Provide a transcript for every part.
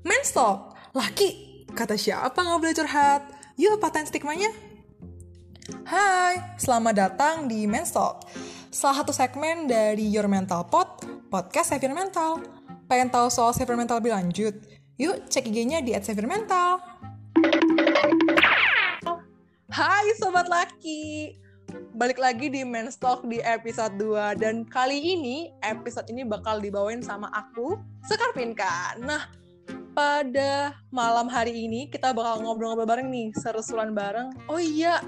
Men's Talk, laki, kata siapa nggak boleh curhat? Yuk paten stigmanya. Hai, selamat datang di Men's Talk, salah satu segmen dari Your Mental Pod, podcast Savior Mental. Pengen tahu soal Savior Mental lebih lanjut? Yuk cek IG-nya di @saviormental. Hai Sobat Laki, balik lagi di Men's Talk di episode 2 dan kali ini episode ini bakal dibawain sama aku Sekar Pinka. Nah, pada malam hari ini kita bakal ngobrol-ngobrol bareng nih, seru-seruan bareng. Oh iya,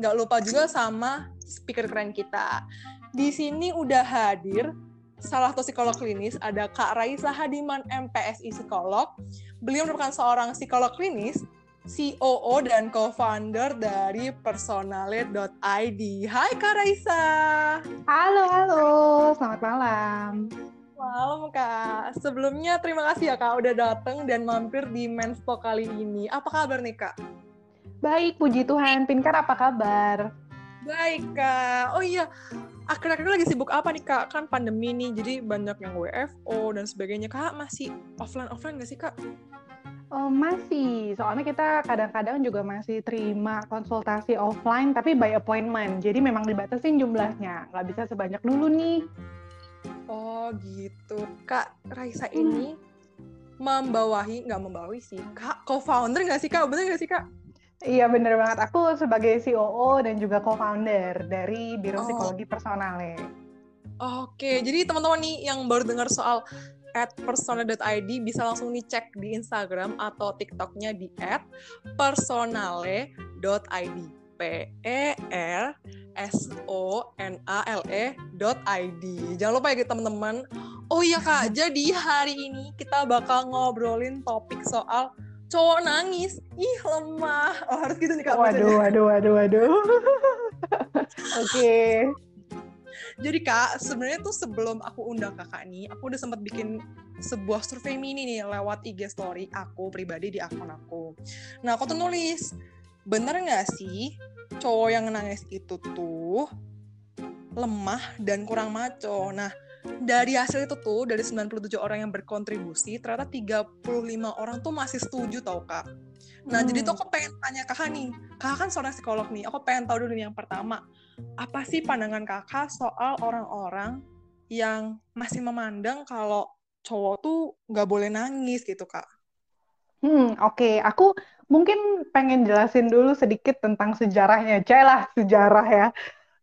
nggak lupa juga sama speaker keren kita. Di sini udah hadir salah satu psikolog klinis ada Kak Raisa Hadiman MPSI psikolog. Beliau merupakan seorang psikolog klinis COO dan co-founder dari personale.id. Hai Kak Raisa. Halo, halo. Selamat malam. Malam Kak. Sebelumnya terima kasih ya Kak udah datang dan mampir di Mensto kali ini. Apa kabar nih Kak? Baik, puji Tuhan. Pinkar apa kabar? Baik Kak. Oh iya, akhir-akhir lagi sibuk apa nih Kak? Kan pandemi nih, jadi banyak yang WFO dan sebagainya. Kak masih offline-offline nggak sih Kak? Oh, masih. Soalnya kita kadang-kadang juga masih terima konsultasi offline, tapi by appointment. Jadi memang dibatasin jumlahnya. Nggak bisa sebanyak dulu nih. Oh, gitu. Kak Raisa hmm. ini membawahi, nggak membawahi sih. Kak, co-founder nggak sih, Kak? Bener nggak sih, Kak? Iya, bener banget. Aku sebagai COO dan juga co-founder dari Biro oh. Psikologi Personale. Oke, jadi teman-teman nih yang baru dengar soal at personale.id bisa langsung dicek di Instagram atau TikToknya di at personale.id p e r s o n a l e dot id jangan lupa ya teman-teman. Oh iya kak. Jadi hari ini kita bakal ngobrolin topik soal cowok nangis. Ih lemah. Oh harus gitu nih kak. Waduh waduh waduh waduh. Oke. Okay. Jadi kak, sebenarnya tuh sebelum aku undang kakak nih, aku udah sempat bikin sebuah survei mini nih lewat IG story aku pribadi di akun aku. Nah aku tuh nulis, bener nggak sih cowok yang nangis itu tuh lemah dan kurang maco. Nah dari hasil itu tuh dari 97 orang yang berkontribusi ternyata 35 orang tuh masih setuju tau kak. Nah hmm. jadi tuh aku pengen tanya kakak nih, kakak kan seorang psikolog nih, aku pengen tahu dulu nih yang pertama apa sih pandangan kakak soal orang-orang yang masih memandang kalau cowok tuh nggak boleh nangis gitu kak? Hmm, oke. Okay. Aku mungkin pengen jelasin dulu sedikit tentang sejarahnya. Cailah sejarah ya.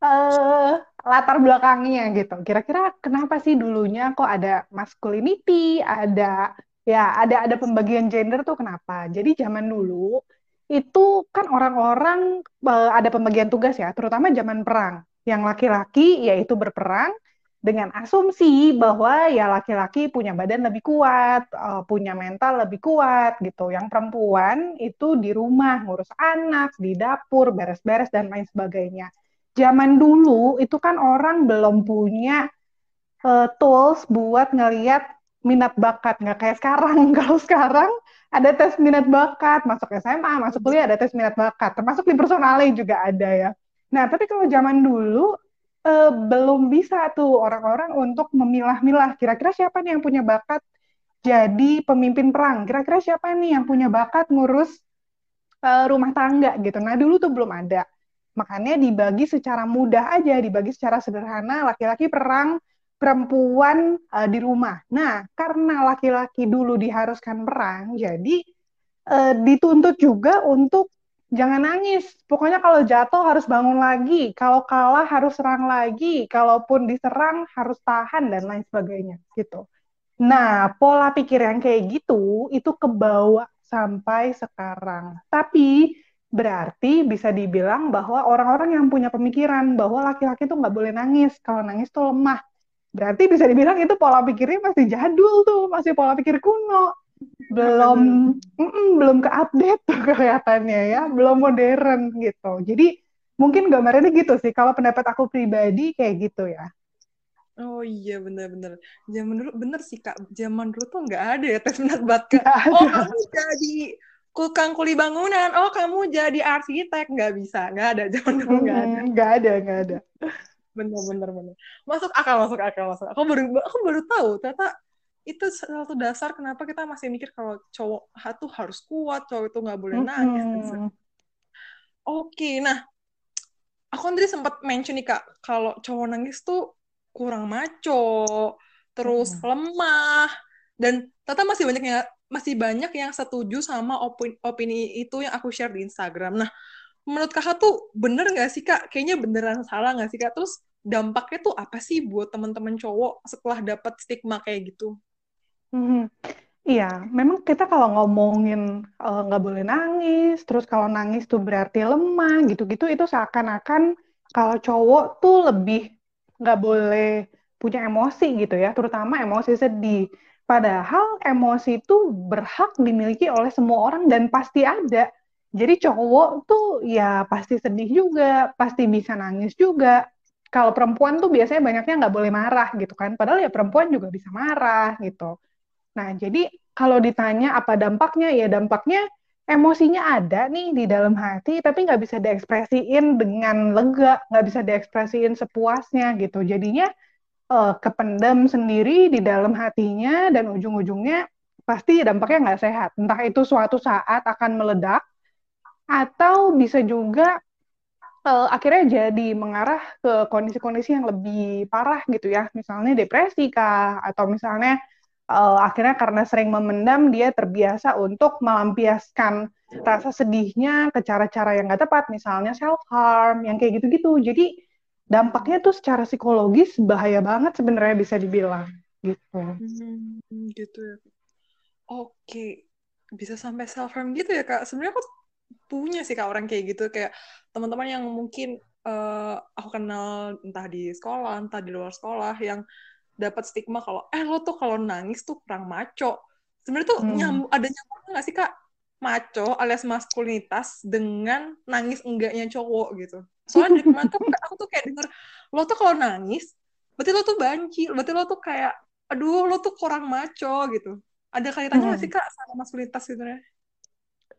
Uh, latar belakangnya gitu. Kira-kira kenapa sih dulunya kok ada masculinity, ada ya ada ada pembagian gender tuh kenapa? Jadi zaman dulu itu kan orang-orang uh, ada pembagian tugas ya, terutama zaman perang. Yang laki-laki yaitu berperang dengan asumsi bahwa ya laki-laki punya badan lebih kuat, uh, punya mental lebih kuat gitu. Yang perempuan itu di rumah ngurus anak, di dapur, beres-beres dan lain sebagainya. Zaman dulu itu kan orang belum punya uh, tools buat ngeliat minat bakat nggak kayak sekarang. Kalau sekarang ada tes minat bakat, masuk SMA, masuk kuliah ada tes minat bakat, termasuk di personale juga ada ya. Nah, tapi kalau zaman dulu eh, belum bisa tuh orang-orang untuk memilah-milah kira-kira siapa nih yang punya bakat jadi pemimpin perang, kira-kira siapa nih yang punya bakat ngurus eh, rumah tangga gitu. Nah, dulu tuh belum ada. Makanya dibagi secara mudah aja, dibagi secara sederhana, laki-laki perang, perempuan uh, di rumah. Nah, karena laki-laki dulu diharuskan perang, jadi uh, dituntut juga untuk jangan nangis. Pokoknya kalau jatuh harus bangun lagi, kalau kalah harus serang lagi, kalaupun diserang harus tahan dan lain sebagainya gitu. Nah, pola pikir yang kayak gitu itu kebawa sampai sekarang. Tapi berarti bisa dibilang bahwa orang-orang yang punya pemikiran bahwa laki-laki itu nggak boleh nangis, kalau nangis tuh lemah berarti bisa dibilang itu pola pikirnya masih jadul tuh, masih pola pikir kuno. Belum mm -mm, belum ke-update tuh kelihatannya ya, belum modern gitu. Jadi mungkin gambarnya gitu sih. Kalau pendapat aku pribadi kayak gitu ya. Oh iya benar-benar. Zaman dulu bener sih kak. Zaman dulu tuh nggak ada ya tes minat bakat. Oh kamu jadi kukang kuli bangunan. Oh kamu jadi arsitek nggak bisa. Nggak ada zaman dulu nggak ada. Nggak ada nggak ada bener bener bener masuk akal masuk akal masuk aku baru aku baru tahu ternyata itu satu dasar kenapa kita masih mikir kalau cowok tuh harus kuat cowok itu nggak boleh nangis mm-hmm. oke nah aku kan tadi sempat mention nih kak kalau cowok nangis tuh kurang maco terus mm-hmm. lemah dan ternyata masih banyak yang masih banyak yang setuju sama opini, opini itu yang aku share di Instagram nah menurut kakak tuh bener nggak sih kak kayaknya beneran salah nggak sih kak terus dampaknya tuh apa sih buat teman-teman cowok setelah dapat stigma kayak gitu Hmm, iya, memang kita kalau ngomongin eh, nggak boleh nangis, terus kalau nangis tuh berarti lemah, gitu-gitu, itu seakan-akan kalau cowok tuh lebih nggak boleh punya emosi gitu ya, terutama emosi sedih. Padahal emosi itu berhak dimiliki oleh semua orang dan pasti ada. Jadi cowok tuh ya pasti sedih juga, pasti bisa nangis juga. Kalau perempuan tuh biasanya banyaknya nggak boleh marah gitu kan. Padahal ya perempuan juga bisa marah gitu. Nah, jadi kalau ditanya apa dampaknya, ya dampaknya emosinya ada nih di dalam hati, tapi nggak bisa diekspresiin dengan lega, nggak bisa diekspresiin sepuasnya gitu. Jadinya uh, kependam sendiri di dalam hatinya dan ujung-ujungnya pasti dampaknya nggak sehat. Entah itu suatu saat akan meledak, atau bisa juga uh, akhirnya jadi mengarah ke kondisi-kondisi yang lebih parah gitu ya, misalnya depresi kah, atau misalnya uh, akhirnya karena sering memendam dia terbiasa untuk melampiaskan rasa sedihnya ke cara-cara yang nggak tepat misalnya self harm yang kayak gitu-gitu. Jadi dampaknya tuh secara psikologis bahaya banget sebenarnya bisa dibilang gitu. Hmm, gitu ya. Oke bisa sampai self harm gitu ya kak? Sebenarnya aku punya sih kak orang kayak gitu. Kayak teman-teman yang mungkin uh, aku kenal entah di sekolah entah di luar sekolah yang dapat stigma kalau eh lo tuh kalau nangis tuh kurang maco. Sebenarnya tuh hmm. nyambung ada nyambung nggak sih kak maco alias maskulinitas dengan nangis enggaknya cowok gitu. Soalnya dari kemarin tuh aku tuh kayak denger lo tuh kalau nangis berarti lo tuh banci, berarti lo tuh kayak aduh lo tuh kurang maco gitu. Ada kaitannya nggak hmm. sih kak sama maskulinitas sebenarnya?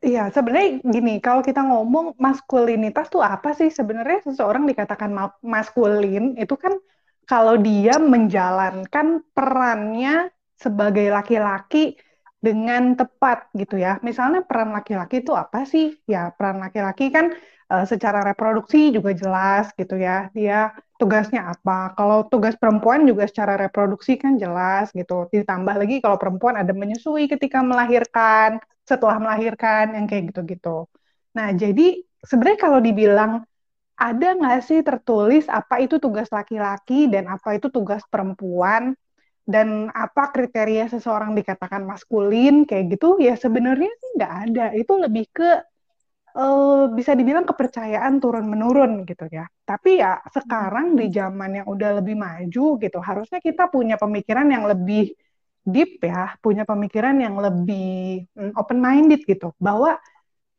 Iya, sebenarnya gini, kalau kita ngomong maskulinitas tuh apa sih? Sebenarnya seseorang dikatakan maskulin itu kan kalau dia menjalankan perannya sebagai laki-laki dengan tepat gitu ya. Misalnya peran laki-laki itu apa sih? Ya peran laki-laki kan uh, secara reproduksi juga jelas gitu ya. Dia tugasnya apa? Kalau tugas perempuan juga secara reproduksi kan jelas gitu. Ditambah lagi kalau perempuan ada menyusui ketika melahirkan, setelah melahirkan yang kayak gitu-gitu. Nah, jadi sebenarnya kalau dibilang ada nggak sih tertulis apa itu tugas laki-laki dan apa itu tugas perempuan? Dan apa kriteria seseorang dikatakan maskulin kayak gitu? Ya sebenarnya sih nggak ada. Itu lebih ke uh, bisa dibilang kepercayaan turun menurun gitu ya. Tapi ya sekarang di zaman yang udah lebih maju gitu harusnya kita punya pemikiran yang lebih deep ya punya pemikiran yang lebih mm, open minded gitu. Bahwa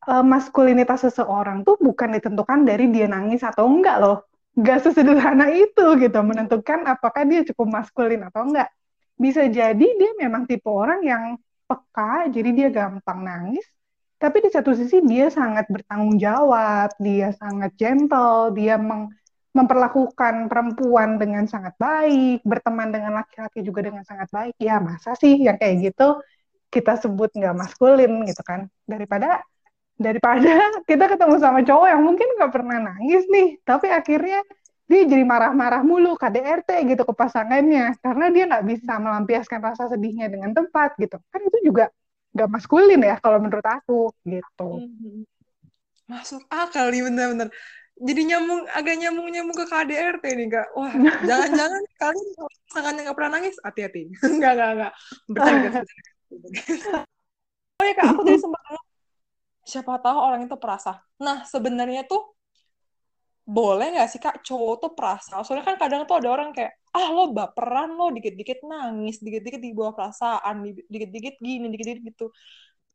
uh, maskulinitas seseorang tuh bukan ditentukan dari dia nangis atau enggak loh. Gak sesederhana itu gitu menentukan apakah dia cukup maskulin atau enggak. Bisa jadi dia memang tipe orang yang peka, jadi dia gampang nangis. Tapi di satu sisi dia sangat bertanggung jawab, dia sangat gentle, dia meng memperlakukan perempuan dengan sangat baik, berteman dengan laki-laki juga dengan sangat baik. Ya masa sih yang kayak gitu kita sebut nggak maskulin gitu kan? Daripada daripada kita ketemu sama cowok yang mungkin nggak pernah nangis nih tapi akhirnya dia jadi marah-marah mulu KDRT gitu ke pasangannya karena dia nggak bisa melampiaskan rasa sedihnya dengan tempat gitu. Kan itu juga nggak maskulin ya kalau menurut aku gitu. Mm-hmm. masuk akal nih bener-bener. Jadi nyambung agak nyambung nyambung ke KDRT nih kak. Wah jangan-jangan kalian pasangannya nggak pernah nangis hati-hati. Nggak nggak nggak. Bercanda oh ya kak aku tadi sempat siapa tahu orang itu perasa. Nah, sebenarnya tuh boleh nggak sih kak cowok tuh perasa? Soalnya kan kadang tuh ada orang kayak, ah lo baperan lo, dikit-dikit nangis, dikit-dikit di bawah perasaan, dikit-dikit gini, dikit-dikit gitu.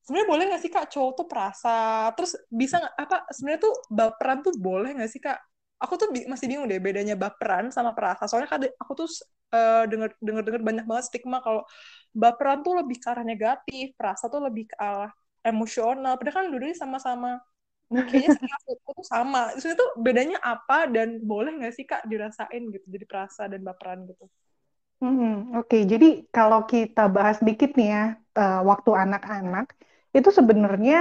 Sebenarnya boleh nggak sih kak cowok tuh perasa? Terus bisa nggak apa? Sebenarnya tuh baperan tuh boleh nggak sih kak? Aku tuh masih bingung deh bedanya baperan sama perasa. Soalnya kan aku tuh uh, denger denger banyak banget stigma kalau baperan tuh lebih ke arah negatif, perasa tuh lebih ke arah emosional. Padahal kan dulu sama-sama. Kayaknya aku tuh sama. Itu bedanya apa dan boleh nggak sih kak dirasain gitu jadi perasa dan baperan gitu? Hmm, Oke, jadi kalau kita bahas dikit nih ya, eh, waktu anak-anak, itu sebenarnya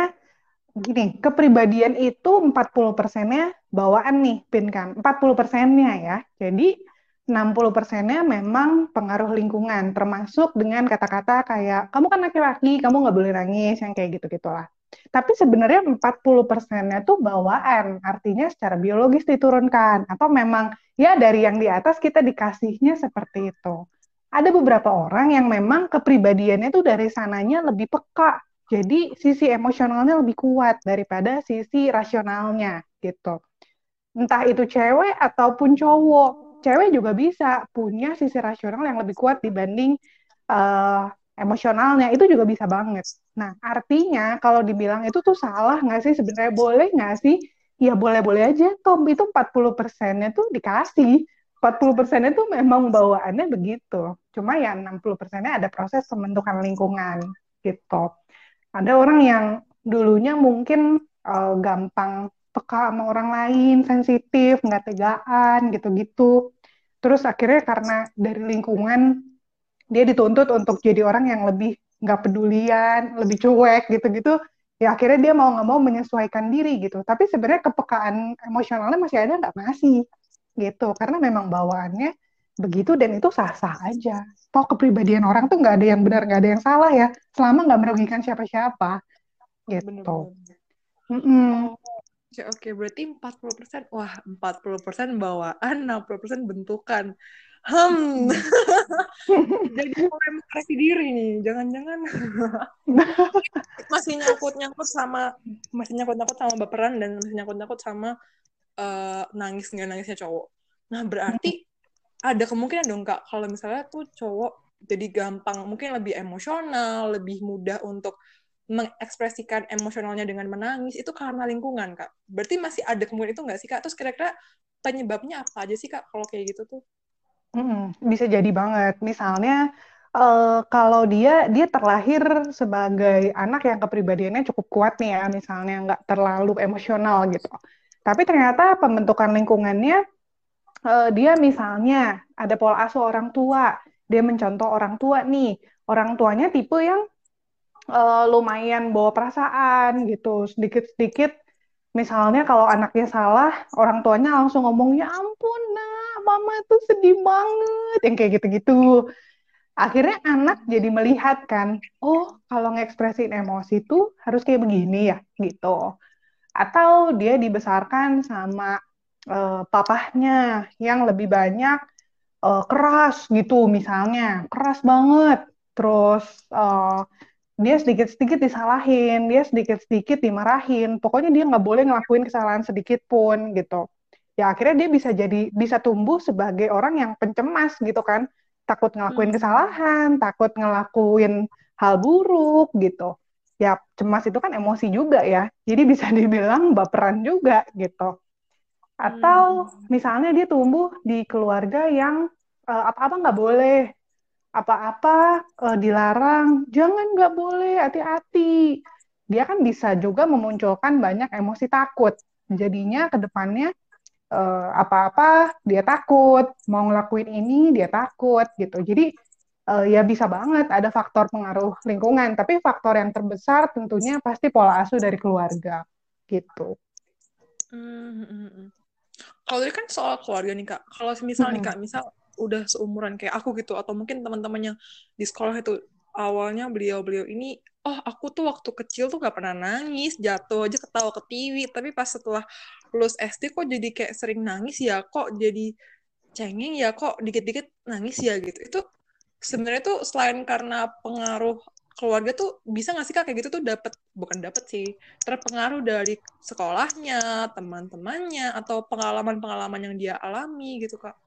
gini, kepribadian itu 40 persennya bawaan nih, Pin kan. 40 persennya ya. Jadi 60 persennya memang pengaruh lingkungan, termasuk dengan kata-kata kayak, kamu kan laki-laki, kamu nggak boleh nangis, yang kayak gitu-gitulah. Tapi sebenarnya 40 persennya tuh bawaan, artinya secara biologis diturunkan, atau memang ya dari yang di atas kita dikasihnya seperti itu. Ada beberapa orang yang memang kepribadiannya tuh dari sananya lebih peka, jadi sisi emosionalnya lebih kuat daripada sisi rasionalnya gitu. Entah itu cewek ataupun cowok. Cewek juga bisa punya sisi rasional yang lebih kuat dibanding uh, emosionalnya. Itu juga bisa banget. Nah, artinya kalau dibilang itu tuh salah nggak sih? Sebenarnya boleh nggak sih? Ya boleh-boleh aja. Tom itu 40 persennya tuh dikasih. 40 persennya tuh memang bawaannya begitu. Cuma ya 60 persennya ada proses pembentukan lingkungan gitu. Ada orang yang dulunya mungkin uh, gampang peka sama orang lain, sensitif, nggak tegaan, gitu-gitu. Terus akhirnya karena dari lingkungan, dia dituntut untuk jadi orang yang lebih nggak pedulian, lebih cuek, gitu-gitu. Ya akhirnya dia mau nggak mau menyesuaikan diri gitu. Tapi sebenarnya kepekaan emosionalnya masih ada nggak? Masih. Gitu. Karena memang bawaannya begitu dan itu sah-sah aja. Toh kepribadian orang tuh nggak ada yang benar, nggak ada yang salah ya, selama nggak merugikan siapa-siapa. Gitu. Mm -mm. Oke, oke, berarti 40%. Wah, 40% bawaan, 60% bentukan. Hmm. Jadi mulai mengkoreksi diri nih. Jangan-jangan masih nyangkut-nyangkut sama masih nyangkut-nyangkut sama baperan dan masih nyangkut-nyangkut sama uh, nangis nggak nangisnya cowok. Nah, berarti ada kemungkinan dong kak kalau misalnya tuh cowok jadi gampang mungkin lebih emosional lebih mudah untuk mengekspresikan emosionalnya dengan menangis itu karena lingkungan kak. Berarti masih ada kemungkinan itu nggak sih kak? Terus kira-kira penyebabnya apa aja sih kak kalau kayak gitu tuh? Hmm, bisa jadi banget. Misalnya uh, kalau dia dia terlahir sebagai anak yang kepribadiannya cukup kuat nih ya misalnya nggak terlalu emosional gitu. Tapi ternyata pembentukan lingkungannya uh, dia misalnya ada pola asuh orang tua, dia mencontoh orang tua nih, orang tuanya tipe yang uh, lumayan bawa perasaan gitu, sedikit-sedikit misalnya kalau anaknya salah, orang tuanya langsung ngomong ya ampun nak, mama tuh sedih banget, yang kayak gitu-gitu. Akhirnya anak jadi melihat kan, oh kalau ngekspresin emosi tuh harus kayak begini ya, gitu. Atau dia dibesarkan sama uh, papahnya yang lebih banyak uh, keras gitu misalnya keras banget terus uh, dia sedikit-sedikit disalahin dia sedikit-sedikit dimarahin. Pokoknya dia nggak boleh ngelakuin kesalahan sedikit pun gitu. Ya akhirnya dia bisa jadi bisa tumbuh sebagai orang yang pencemas gitu kan. Takut ngelakuin hmm. kesalahan takut ngelakuin hal buruk gitu. Ya cemas itu kan emosi juga ya. Jadi bisa dibilang baperan juga gitu. Atau hmm. misalnya dia tumbuh di keluarga yang uh, apa-apa nggak boleh, apa-apa uh, dilarang, jangan nggak boleh, hati-hati. Dia kan bisa juga memunculkan banyak emosi takut. Jadinya ke depannya uh, apa-apa dia takut, mau ngelakuin ini dia takut gitu. Jadi uh, ya bisa banget ada faktor pengaruh lingkungan, tapi faktor yang terbesar tentunya pasti pola asuh dari keluarga gitu. Mm -hmm kalau ini kan soal keluarga nih kak kalau misal hmm. nih kak misal udah seumuran kayak aku gitu atau mungkin teman-teman yang di sekolah itu awalnya beliau-beliau ini oh aku tuh waktu kecil tuh gak pernah nangis jatuh aja ketawa ke TV tapi pas setelah lulus SD kok jadi kayak sering nangis ya kok jadi cengeng ya kok dikit-dikit nangis ya gitu. Itu sebenarnya tuh selain karena pengaruh keluarga tuh bisa nggak sih kak kayak gitu tuh dapat bukan dapat sih terpengaruh dari sekolahnya teman-temannya atau pengalaman-pengalaman yang dia alami gitu kak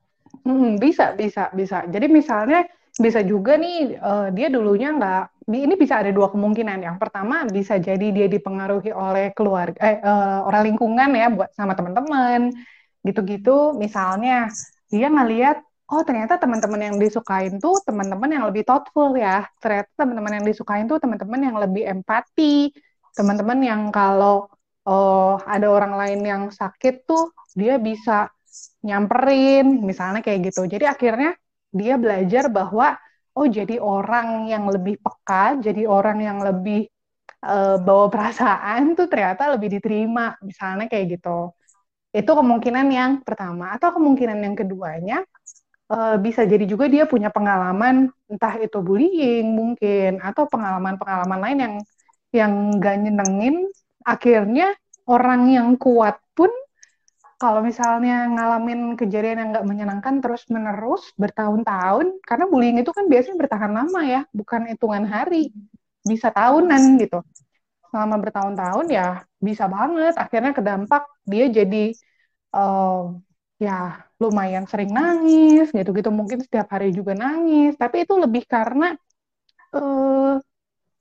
hmm, bisa bisa bisa. Jadi misalnya bisa juga nih uh, dia dulunya nggak ini bisa ada dua kemungkinan. Yang pertama bisa jadi dia dipengaruhi oleh keluarga eh, uh, orang lingkungan ya buat sama teman-teman gitu-gitu. Misalnya dia ngelihat oh ternyata teman-teman yang disukain tuh teman-teman yang lebih thoughtful ya. Ternyata teman-teman yang disukain tuh teman-teman yang lebih empati, teman-teman yang kalau oh ada orang lain yang sakit tuh dia bisa nyamperin, misalnya kayak gitu. Jadi akhirnya dia belajar bahwa oh jadi orang yang lebih peka, jadi orang yang lebih uh, bawa perasaan tuh ternyata lebih diterima, misalnya kayak gitu. Itu kemungkinan yang pertama. Atau kemungkinan yang keduanya, uh, bisa jadi juga dia punya pengalaman, entah itu bullying mungkin, atau pengalaman-pengalaman lain yang yang gak nyenengin, akhirnya orang yang kuat pun kalau misalnya ngalamin kejadian yang nggak menyenangkan terus menerus bertahun-tahun, karena bullying itu kan biasanya bertahan lama ya, bukan hitungan hari, bisa tahunan gitu. Selama bertahun-tahun ya bisa banget, akhirnya kedampak dia jadi uh, ya lumayan sering nangis gitu-gitu, mungkin setiap hari juga nangis, tapi itu lebih karena uh,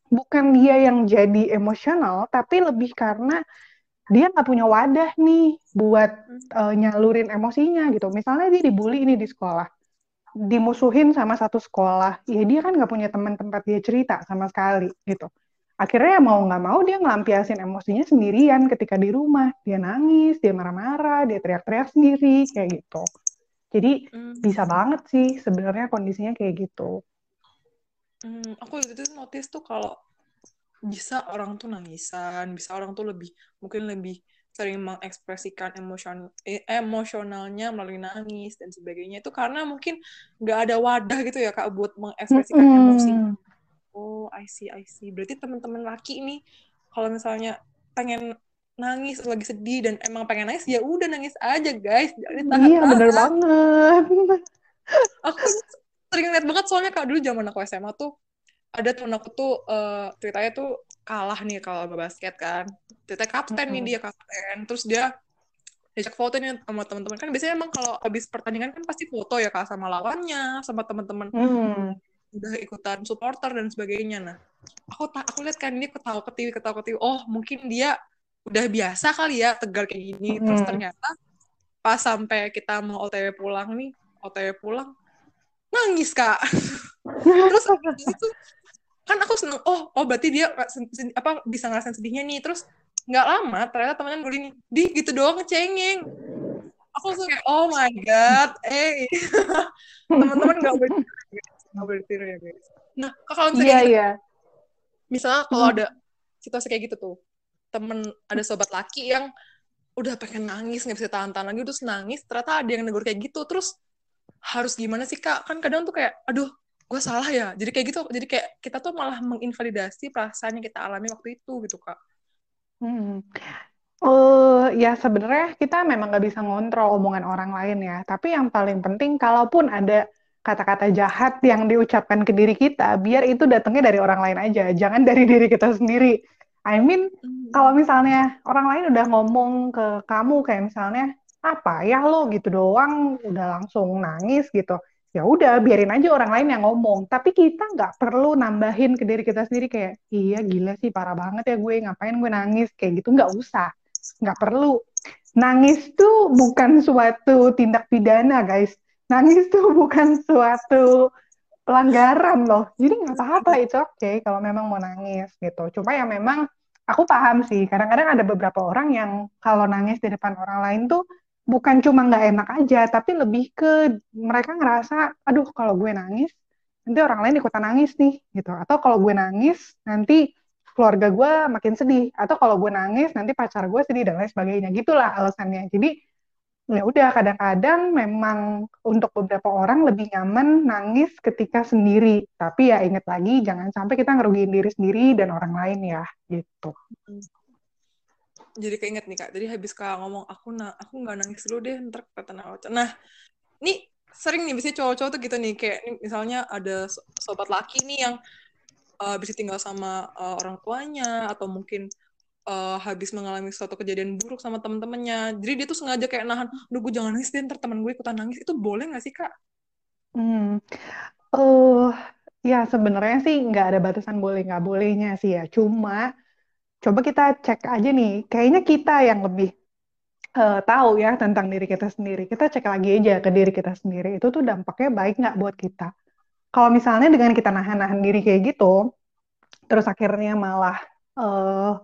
bukan dia yang jadi emosional, tapi lebih karena dia nggak punya wadah nih buat uh, nyalurin emosinya gitu. Misalnya dia dibully ini di sekolah, dimusuhin sama satu sekolah, ya dia kan nggak punya teman tempat dia cerita sama sekali gitu. Akhirnya mau nggak mau dia ngelampiasin emosinya sendirian ketika di rumah. Dia nangis, dia marah-marah, dia teriak-teriak sendiri kayak gitu. Jadi hmm. bisa banget sih sebenarnya kondisinya kayak gitu. Hmm, aku itu notice tuh kalau bisa orang tuh nangisan, bisa orang tuh lebih mungkin lebih sering mengekspresikan emosion eh, emosionalnya melalui nangis dan sebagainya itu karena mungkin nggak ada wadah gitu ya kak buat mengekspresikan mm -hmm. emosi. Oh, I see, I see. Berarti teman-teman laki ini kalau misalnya pengen nangis lagi sedih dan emang pengen nangis ya udah nangis aja guys jadi tahan iya bener banget aku sering lihat banget soalnya kak dulu zaman aku SMA tuh ada temen aku tuh uh, ceritanya tuh kalah nih kalau basket kan. Ceritanya kapten mm -hmm. nih dia kapten. Terus dia diajak foto nih sama teman-teman. Kan biasanya emang kalau habis pertandingan kan pasti foto ya kak sama lawannya sama teman-teman mm. udah ikutan supporter dan sebagainya. Nah aku tak aku lihat kan ini ketawa ketiwi ketawa ketiwi oh mungkin dia udah biasa kali ya tegar kayak gini. Mm. terus ternyata pas sampai kita mau otw pulang nih otw pulang nangis kak. Terus itu kan aku seneng oh oh berarti dia apa bisa ngerasain sedihnya nih. Terus nggak lama ternyata temennya gue ini di gitu doang ngecengin aku langsung kayak oh my god eh. Teman-teman nggak boleh nggak boleh tiru ya guys. Nah kalau misalnya yeah, gitu, yeah. misalnya kalau hmm. ada situasi kayak gitu tuh temen ada sobat laki yang udah pengen nangis nggak bisa tahan-tahan lagi terus nangis ternyata ada yang negur kayak gitu. Terus harus gimana sih kak? Kan kadang tuh kayak aduh gue salah ya jadi kayak gitu jadi kayak kita tuh malah menginvalidasi perasaan yang kita alami waktu itu gitu kak hmm. Uh, ya sebenarnya kita memang nggak bisa ngontrol omongan orang lain ya. Tapi yang paling penting, kalaupun ada kata-kata jahat yang diucapkan ke diri kita, biar itu datangnya dari orang lain aja, jangan dari diri kita sendiri. I mean, hmm. kalau misalnya orang lain udah ngomong ke kamu kayak misalnya apa ya lo gitu doang, udah langsung nangis gitu ya udah biarin aja orang lain yang ngomong. Tapi kita nggak perlu nambahin ke diri kita sendiri kayak iya gila sih parah banget ya gue ngapain gue nangis? Kayak gitu nggak usah. Nggak perlu. Nangis tuh bukan suatu tindak pidana guys. Nangis tuh bukan suatu pelanggaran loh. Jadi nggak apa-apa itu oke okay kalau memang mau nangis gitu. Cuma ya memang aku paham sih kadang-kadang ada beberapa orang yang kalau nangis di depan orang lain tuh bukan cuma nggak enak aja, tapi lebih ke mereka ngerasa, aduh kalau gue nangis, nanti orang lain ikutan nangis nih, gitu. Atau kalau gue nangis, nanti keluarga gue makin sedih. Atau kalau gue nangis, nanti pacar gue sedih dan lain sebagainya. Gitulah alasannya. Jadi ya udah kadang-kadang memang untuk beberapa orang lebih nyaman nangis ketika sendiri. Tapi ya inget lagi, jangan sampai kita ngerugiin diri sendiri dan orang lain ya, gitu jadi keinget nih kak. Jadi habis kak ngomong aku na aku nggak nangis dulu deh ntar kata nah ini sering nih biasanya cowok-cowok tuh gitu nih kayak misalnya ada sobat laki nih yang uh, bisa tinggal sama uh, orang tuanya atau mungkin uh, habis mengalami suatu kejadian buruk sama temen-temennya. Jadi dia tuh sengaja kayak nahan Duh gue jangan nangis deh ntar temen gue ikutan nangis. Itu boleh nggak sih kak? Hmm. Uh, ya sebenarnya sih nggak ada batasan boleh nggak bolehnya sih ya. Cuma coba kita cek aja nih. Kayaknya kita yang lebih uh, tahu ya tentang diri kita sendiri. Kita cek lagi aja ke diri kita sendiri. Itu tuh dampaknya baik nggak buat kita? Kalau misalnya dengan kita nahan-nahan diri kayak gitu, terus akhirnya malah uh,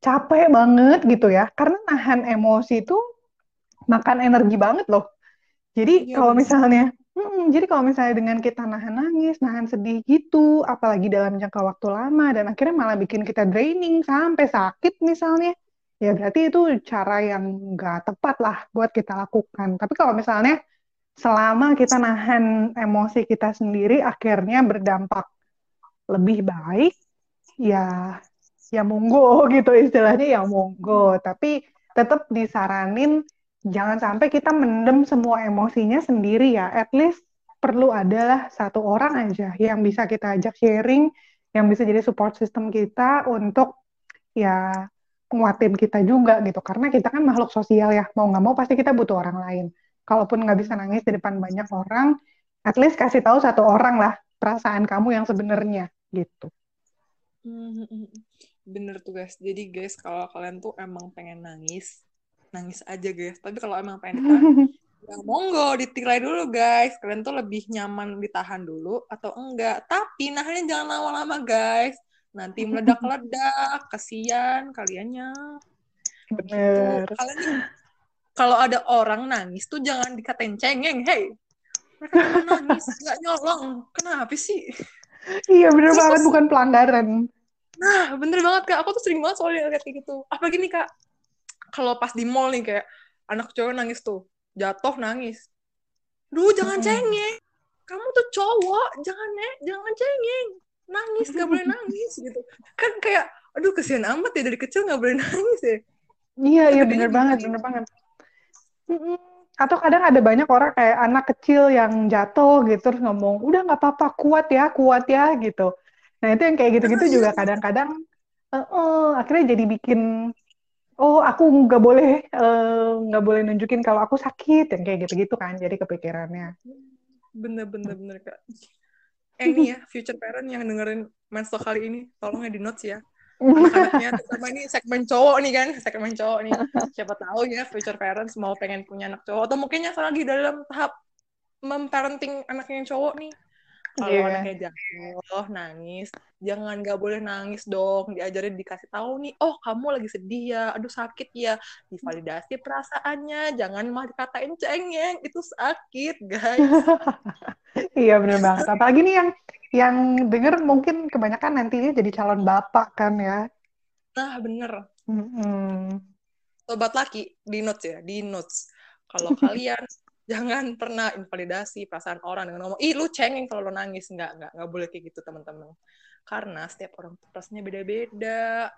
capek banget gitu ya. Karena nahan emosi itu makan energi banget loh. Jadi ya, kalau misalnya Hmm, jadi kalau misalnya dengan kita nahan nangis, nahan sedih gitu, apalagi dalam jangka waktu lama, dan akhirnya malah bikin kita draining sampai sakit misalnya, ya berarti itu cara yang nggak tepat lah buat kita lakukan. Tapi kalau misalnya selama kita nahan emosi kita sendiri, akhirnya berdampak lebih baik, ya ya monggo gitu istilahnya ya monggo. Tapi tetap disaranin jangan sampai kita mendem semua emosinya sendiri ya. At least perlu adalah satu orang aja yang bisa kita ajak sharing, yang bisa jadi support system kita untuk ya nguatin kita juga gitu. Karena kita kan makhluk sosial ya, mau nggak mau pasti kita butuh orang lain. Kalaupun nggak bisa nangis di depan banyak orang, at least kasih tahu satu orang lah perasaan kamu yang sebenarnya gitu. Hmm, hmm, hmm. Bener tuh guys. Jadi guys, kalau kalian tuh emang pengen nangis, nangis aja guys. Tapi kalau emang pengen ditahan ya monggo ditirai dulu guys. Kalian tuh lebih nyaman ditahan dulu atau enggak? Tapi nahannya jangan lama-lama guys. Nanti meledak-ledak kasihan kaliannya. Bener. Gitu. kalian kalau ada orang nangis tuh jangan dikatain cengeng hey. Mereka nangis nggak nyolong. Kenapa sih? Iya bener Terus, banget. bukan pelanggaran. Nah bener banget kak. Aku tuh sering banget soalnya kayak gitu. Apa gini kak kalau pas di mall nih kayak anak cowok nangis tuh jatuh nangis. Duh jangan cengeng. Kamu tuh cowok jangan nek jangan cengeng. Nangis gak boleh nangis gitu. Kan kayak aduh kesian amat ya dari kecil gak boleh nangis ya. Iya iya bener banget bener banget. Atau kadang ada banyak orang kayak anak kecil yang jatuh gitu terus ngomong udah nggak apa-apa kuat ya kuat ya gitu. Nah itu yang kayak gitu-gitu juga kadang-kadang uh, uh, akhirnya jadi bikin oh aku nggak boleh eh, nggak uh, boleh nunjukin kalau aku sakit yang kayak gitu-gitu kan jadi kepikirannya. Bener bener bener kak. Eh ini ya future parent yang dengerin mensto kali ini tolong ya di notes ya. Anak-anaknya terutama ini segmen cowok nih kan. Segmen cowok nih. Siapa tahu ya future parents mau pengen punya anak cowok atau mungkin yang lagi dalam tahap memparenting anaknya yang cowok nih kalau yeah. anaknya jatuh nangis jangan nggak boleh nangis dong diajarin dikasih tahu nih oh kamu lagi sedih ya aduh sakit ya. Divalidasi perasaannya jangan malah dikatain cengeng itu sakit guys. Iya bener banget. Apalagi nih yang yang denger mungkin kebanyakan nantinya jadi calon bapak kan ya. Nah bener. Mm-hmm. sobat laki di notes ya di notes. Kalau kalian jangan pernah invalidasi perasaan orang dengan ngomong ih lu cengeng kalau lu nangis. Nggak nggak nggak boleh kayak gitu teman-teman. Karena setiap orang rasanya beda-beda.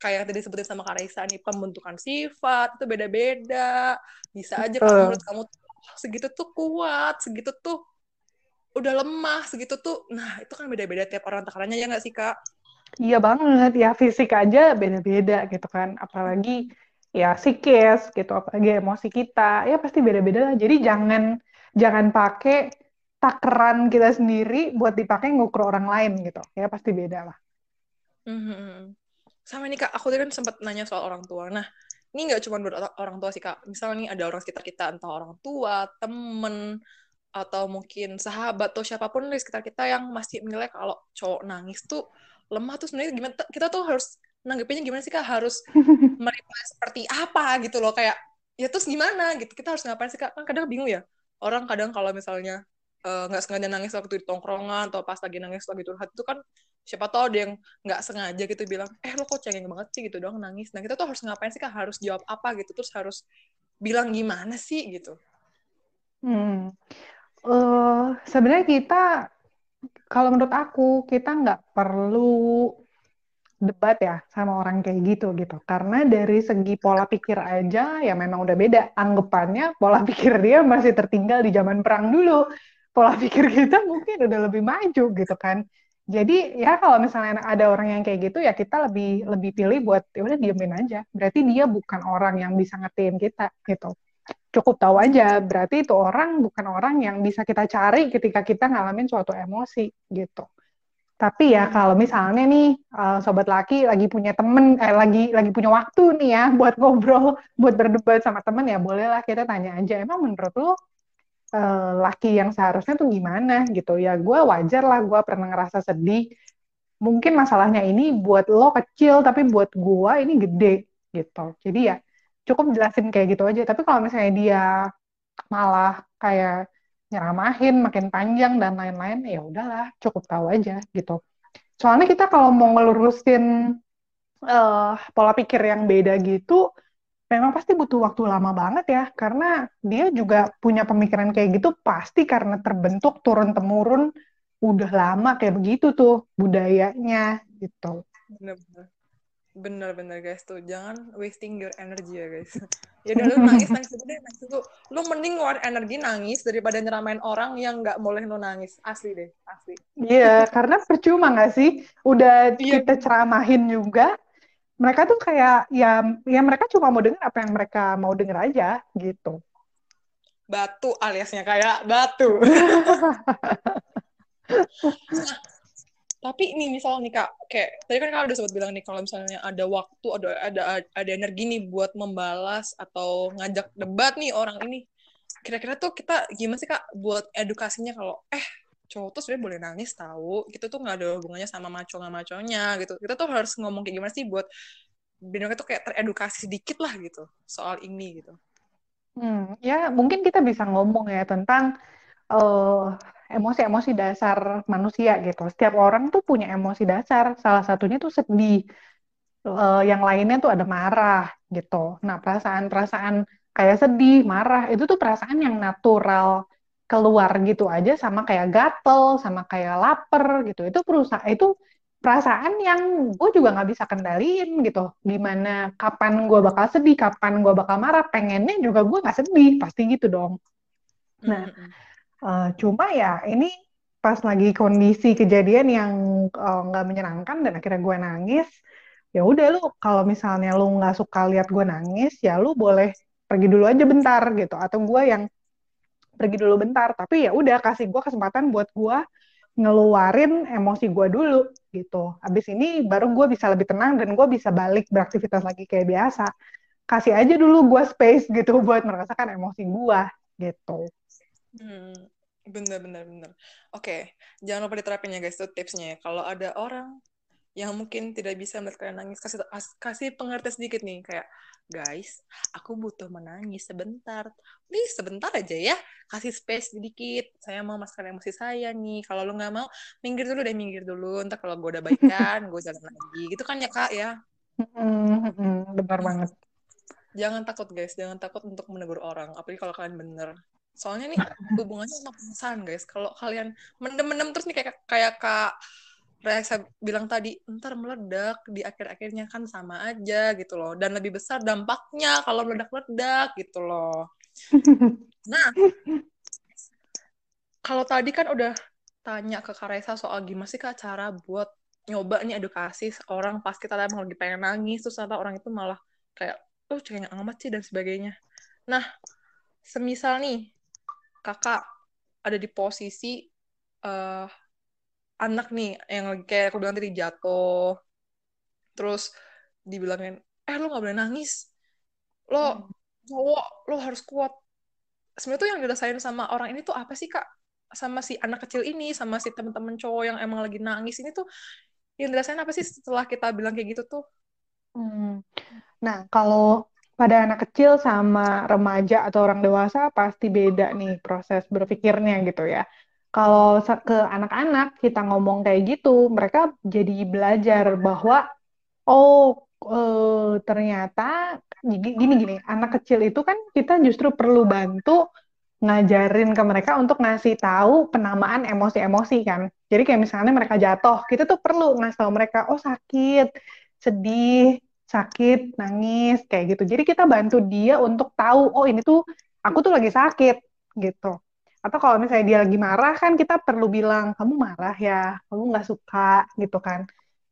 Kayak tadi sebutin sama Kak Raisa nih pembentukan sifat itu beda-beda. Bisa aja kalau menurut kamu segitu tuh kuat segitu tuh udah lemah segitu tuh nah itu kan beda-beda tiap orang takarannya ya nggak sih kak? Iya banget ya fisik aja beda-beda gitu kan. Apalagi ya psikis gitu apalagi emosi kita ya pasti beda-beda lah. Jadi jangan jangan pakai takaran kita sendiri buat dipakai ngukur orang lain gitu. Ya pasti beda lah. Mm-hmm. sama ini kak aku tadi kan sempat nanya soal orang tua. Nah ini nggak cuma buat orang tua sih kak. Misalnya nih ada orang sekitar kita entah orang tua temen atau mungkin sahabat atau siapa pun di sekitar kita yang masih menilai kalau cowok nangis tuh lemah tuh sebenarnya gimana. Kita tuh harus nanggepinnya gimana sih kak? Harus menerima seperti apa gitu loh kayak ya terus gimana? Gitu. Kita harus ngapain sih kak? Kan kadang bingung ya orang kadang kalau misalnya eh, nggak uh, sengaja nangis waktu di tongkrongan atau pas lagi nangis lagi curhat itu kan siapa tahu ada yang nggak sengaja gitu bilang eh lo kok cengeng banget sih? Gitu dong nangis. Nah kita tuh harus ngapain sih kak? Harus jawab apa gitu terus harus bilang gimana sih gitu. Hmm. uh, sebenarnya kita kalau menurut aku kita nggak perlu debat ya sama orang kayak gitu gitu. Karena dari segi pola pikir aja ya memang udah beda. Anggapannya pola pikir dia masih tertinggal di zaman perang dulu. Pola pikir kita mungkin udah lebih maju gitu kan. Jadi ya kalau misalnya ada orang yang kayak gitu ya kita lebih lebih pilih buat ya udah diemin aja. Berarti dia bukan orang yang bisa ngertiin kita gitu. Cukup tahu aja berarti itu orang bukan orang yang bisa kita cari ketika kita ngalamin suatu emosi gitu tapi ya kalau misalnya nih uh, sobat laki lagi punya temen, eh lagi lagi punya waktu nih ya buat ngobrol, buat berdebat sama temen ya bolehlah kita tanya aja. Emang menurut lo uh, laki yang seharusnya tuh gimana gitu ya? Gue wajar lah, gue pernah ngerasa sedih. Mungkin masalahnya ini buat lo kecil, tapi buat gue ini gede gitu. Jadi ya cukup jelasin kayak gitu aja. Tapi kalau misalnya dia malah kayak nyeramahin makin panjang dan lain-lain ya udahlah cukup tahu aja gitu soalnya kita kalau mau ngelurusin uh, pola pikir yang beda gitu memang pasti butuh waktu lama banget ya karena dia juga punya pemikiran kayak gitu pasti karena terbentuk turun temurun udah lama kayak begitu tuh budayanya gitu. Bener-bener. Bener-bener guys tuh jangan wasting your energy ya guys. ya udah lu nangis nangis itu deh nangis itu. Lu mending ngeluarin energi nangis daripada nyeramain orang yang nggak boleh lu nangis asli deh asli. Iya karena percuma nggak sih udah iya. kita ceramahin juga mereka tuh kayak ya ya mereka cuma mau dengar apa yang mereka mau dengar aja gitu. Batu aliasnya kayak batu. tapi ini misalnya nih kak kayak tadi kan kak udah sempat bilang nih kalau misalnya ada waktu ada ada ada energi nih buat membalas atau ngajak debat nih orang ini kira-kira tuh kita gimana sih kak buat edukasinya kalau eh cowok tuh sebenarnya boleh nangis tahu kita tuh nggak ada hubungannya sama maco nggak maconya gitu. Kita tuh harus ngomong kayak gimana sih buat biar tuh kayak teredukasi sedikit lah gitu soal ini gitu. Hmm, ya mungkin kita bisa ngomong ya tentang uh, emosi-emosi dasar manusia gitu. Setiap orang tuh punya emosi dasar. Salah satunya tuh sedih. Uh, yang lainnya tuh ada marah gitu. Nah, perasaan-perasaan kayak sedih, marah, itu tuh perasaan yang natural keluar gitu aja sama kayak gatel, sama kayak lapar gitu. Itu perusahaan itu perasaan yang gue juga nggak bisa kendaliin gitu. Gimana kapan gue bakal sedih, kapan gue bakal marah, pengennya juga gue nggak sedih, pasti gitu dong. Nah, Uh, cuma ya ini pas lagi kondisi kejadian yang uh, nggak menyenangkan dan akhirnya gue nangis, ya udah lu kalau misalnya lu nggak suka lihat gue nangis, ya lu boleh pergi dulu aja bentar gitu. Atau gue yang pergi dulu bentar, tapi ya udah kasih gue kesempatan buat gue ngeluarin emosi gue dulu gitu. Habis ini baru gue bisa lebih tenang dan gue bisa balik beraktivitas lagi kayak biasa. Kasih aja dulu gue space gitu buat merasakan emosi gue gitu. Hmm, bener bener bener. Oke, jangan lupa diterapin ya guys, itu tipsnya. ya. Kalau ada orang yang mungkin tidak bisa melihat kalian nangis, kasih kasih pengertian sedikit nih, kayak guys, aku butuh menangis sebentar. Please, sebentar aja ya. Kasih space sedikit. Saya mau masukkan emosi saya nih. Kalau lu nggak mau, minggir dulu deh, minggir dulu. Ntar kalau gue udah baikan, gue jalan lagi. Gitu kan ya, Kak, ya? benar banget. Jangan takut, guys. Jangan takut untuk menegur orang. Apalagi kalau kalian bener soalnya nih hubungannya sama perasaan guys. Kalau kalian mendem-mendem terus nih kayak kayak kak Reza bilang tadi ntar meledak di akhir-akhirnya. Kan sama aja gitu loh. Dan lebih besar dampaknya kalau meledak-ledak gitu loh. Nah kalau tadi kan udah tanya ke Kak soal gimana sih kak cara buat nyoba nih edukasi orang pas kita emang lagi pengen nangis terus ternyata orang itu malah kayak oh cengeng amat sih dan sebagainya. Nah semisal nih kakak ada di posisi uh, anak nih yang kayak aku bilang tadi jatuh. Terus dibilangin eh lo nggak boleh nangis. Lo hmm. cowok lo harus kuat. Sebenarnya tuh yang dirasain sama orang ini tuh apa sih kak? Sama si anak kecil ini sama si teman-teman cowok yang emang lagi nangis ini tuh yang dirasain apa sih setelah kita bilang kayak gitu tuh? Hmm. nah kalau pada anak kecil sama remaja atau orang dewasa pasti beda nih proses berpikirnya gitu ya. Kalau ke anak-anak kita ngomong kayak gitu, mereka jadi belajar bahwa oh e, ternyata gini-gini, anak kecil itu kan kita justru perlu bantu ngajarin ke mereka untuk ngasih tahu penamaan emosi-emosi kan. Jadi kayak misalnya mereka jatuh, kita tuh perlu ngasih tahu mereka, oh sakit, sedih, sakit, nangis, kayak gitu. Jadi kita bantu dia untuk tahu, oh ini tuh aku tuh lagi sakit, gitu. Atau kalau misalnya dia lagi marah kan kita perlu bilang, kamu marah ya, kamu nggak suka, gitu kan.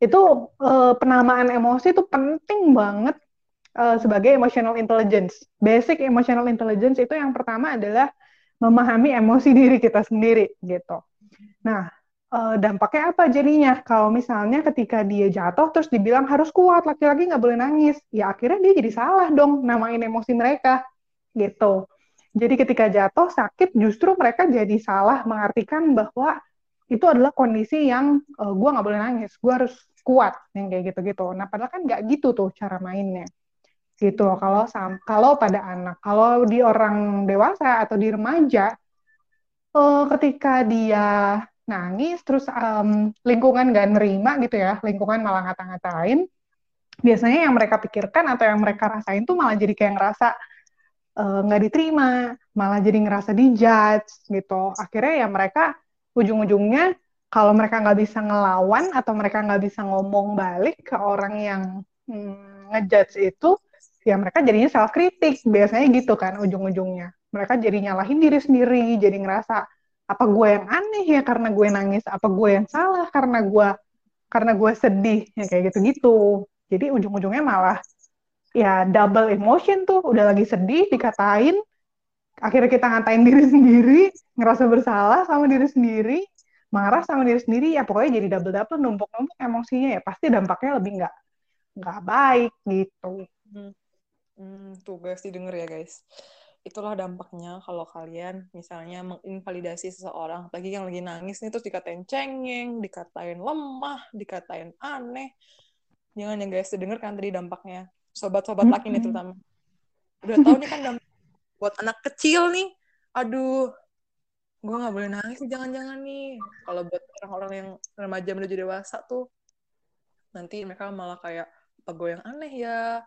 Itu eh, penamaan emosi itu penting banget eh, sebagai emotional intelligence. Basic emotional intelligence itu yang pertama adalah memahami emosi diri kita sendiri, gitu. Nah, uh, dampaknya apa jadinya? Kalau misalnya ketika dia jatuh terus dibilang harus kuat, laki-laki nggak boleh nangis, ya akhirnya dia jadi salah dong namain emosi mereka gitu. Jadi ketika jatuh sakit justru mereka jadi salah mengartikan bahwa itu adalah kondisi yang uh, eh, gue nggak boleh nangis, gue harus kuat yang kayak gitu-gitu. Nah padahal kan nggak gitu tuh cara mainnya gitu kalau kalau pada anak kalau di orang dewasa atau di remaja uh, ketika dia nangis terus um, lingkungan gak nerima gitu ya lingkungan malah ngata-ngatain. Biasanya yang mereka pikirkan atau yang mereka rasain tuh malah jadi kayak ngerasa eh, nggak uh, diterima malah jadi ngerasa dijudge gitu. Akhirnya ya mereka ujung-ujungnya kalau mereka nggak bisa ngelawan atau mereka nggak bisa ngomong balik ke orang yang hmm, ngejudge itu ya mereka jadinya self kritik biasanya gitu kan ujung-ujungnya. Mereka jadi nyalahin diri sendiri jadi ngerasa apa gue yang aneh ya karena gue nangis? Apa gue yang salah karena gue karena gue sedih? Ya kayak gitu-gitu. Jadi ujung-ujungnya malah ya double emotion tuh. Udah lagi sedih dikatain. Akhirnya kita ngatain diri sendiri ngerasa bersalah sama diri sendiri marah sama diri sendiri. Ya pokoknya jadi double double numpuk numpuk emosinya ya. Pasti dampaknya lebih nggak nggak baik gitu. Hmm. Hmm, tuh guys didengar ya guys itulah dampaknya kalau kalian misalnya menginvalidasi seseorang, lagi yang lagi nangis nih terus dikatain cengeng, dikatain lemah, dikatain aneh. Jangan ya guys, denger kan tadi dampaknya. Sobat-sobat laki nih terutama. Udah tahu nih kan dampak buat anak kecil nih. Aduh, gue nggak boleh nangis jangan-jangan nih. Kalau buat orang-orang yang remaja menuju dewasa tuh, nanti mereka malah kayak apa gue yang aneh ya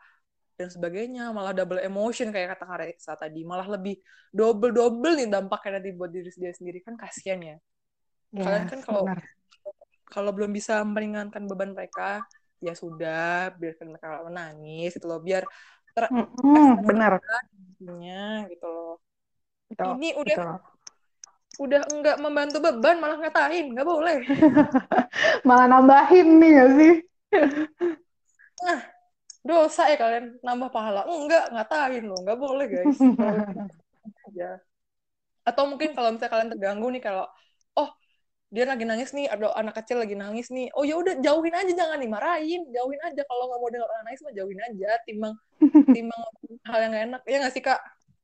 dan sebagainya malah double emotion kayak kata Karesa tadi malah lebih double double nih dampaknya nanti buat diri dia sendiri. Kan kasihan ya. Yes, kalian kan kalau kalau belum bisa meringankan beban mereka ya sudah biarkan mereka menangis gitu loh biar ter mm -hmm, benar. gitu loh. Ini udah udah enggak membantu beban malah ngatain nggak boleh. Malah nambahin nih ya sih? Nah dosa ya kalian nambah pahala. Enggak ngatain loh nggak boleh guys. Ya atau mungkin kalau misalnya kalian terganggu nih kalau oh dia lagi nangis nih ada anak kecil lagi nangis nih. Oh ya udah jauhin aja jangan dimarahin jauhin aja. Kalau nggak mau dengar orang nangis mah jauhin aja timbang timbang hal yang gak enak. Ya nggak sih kak?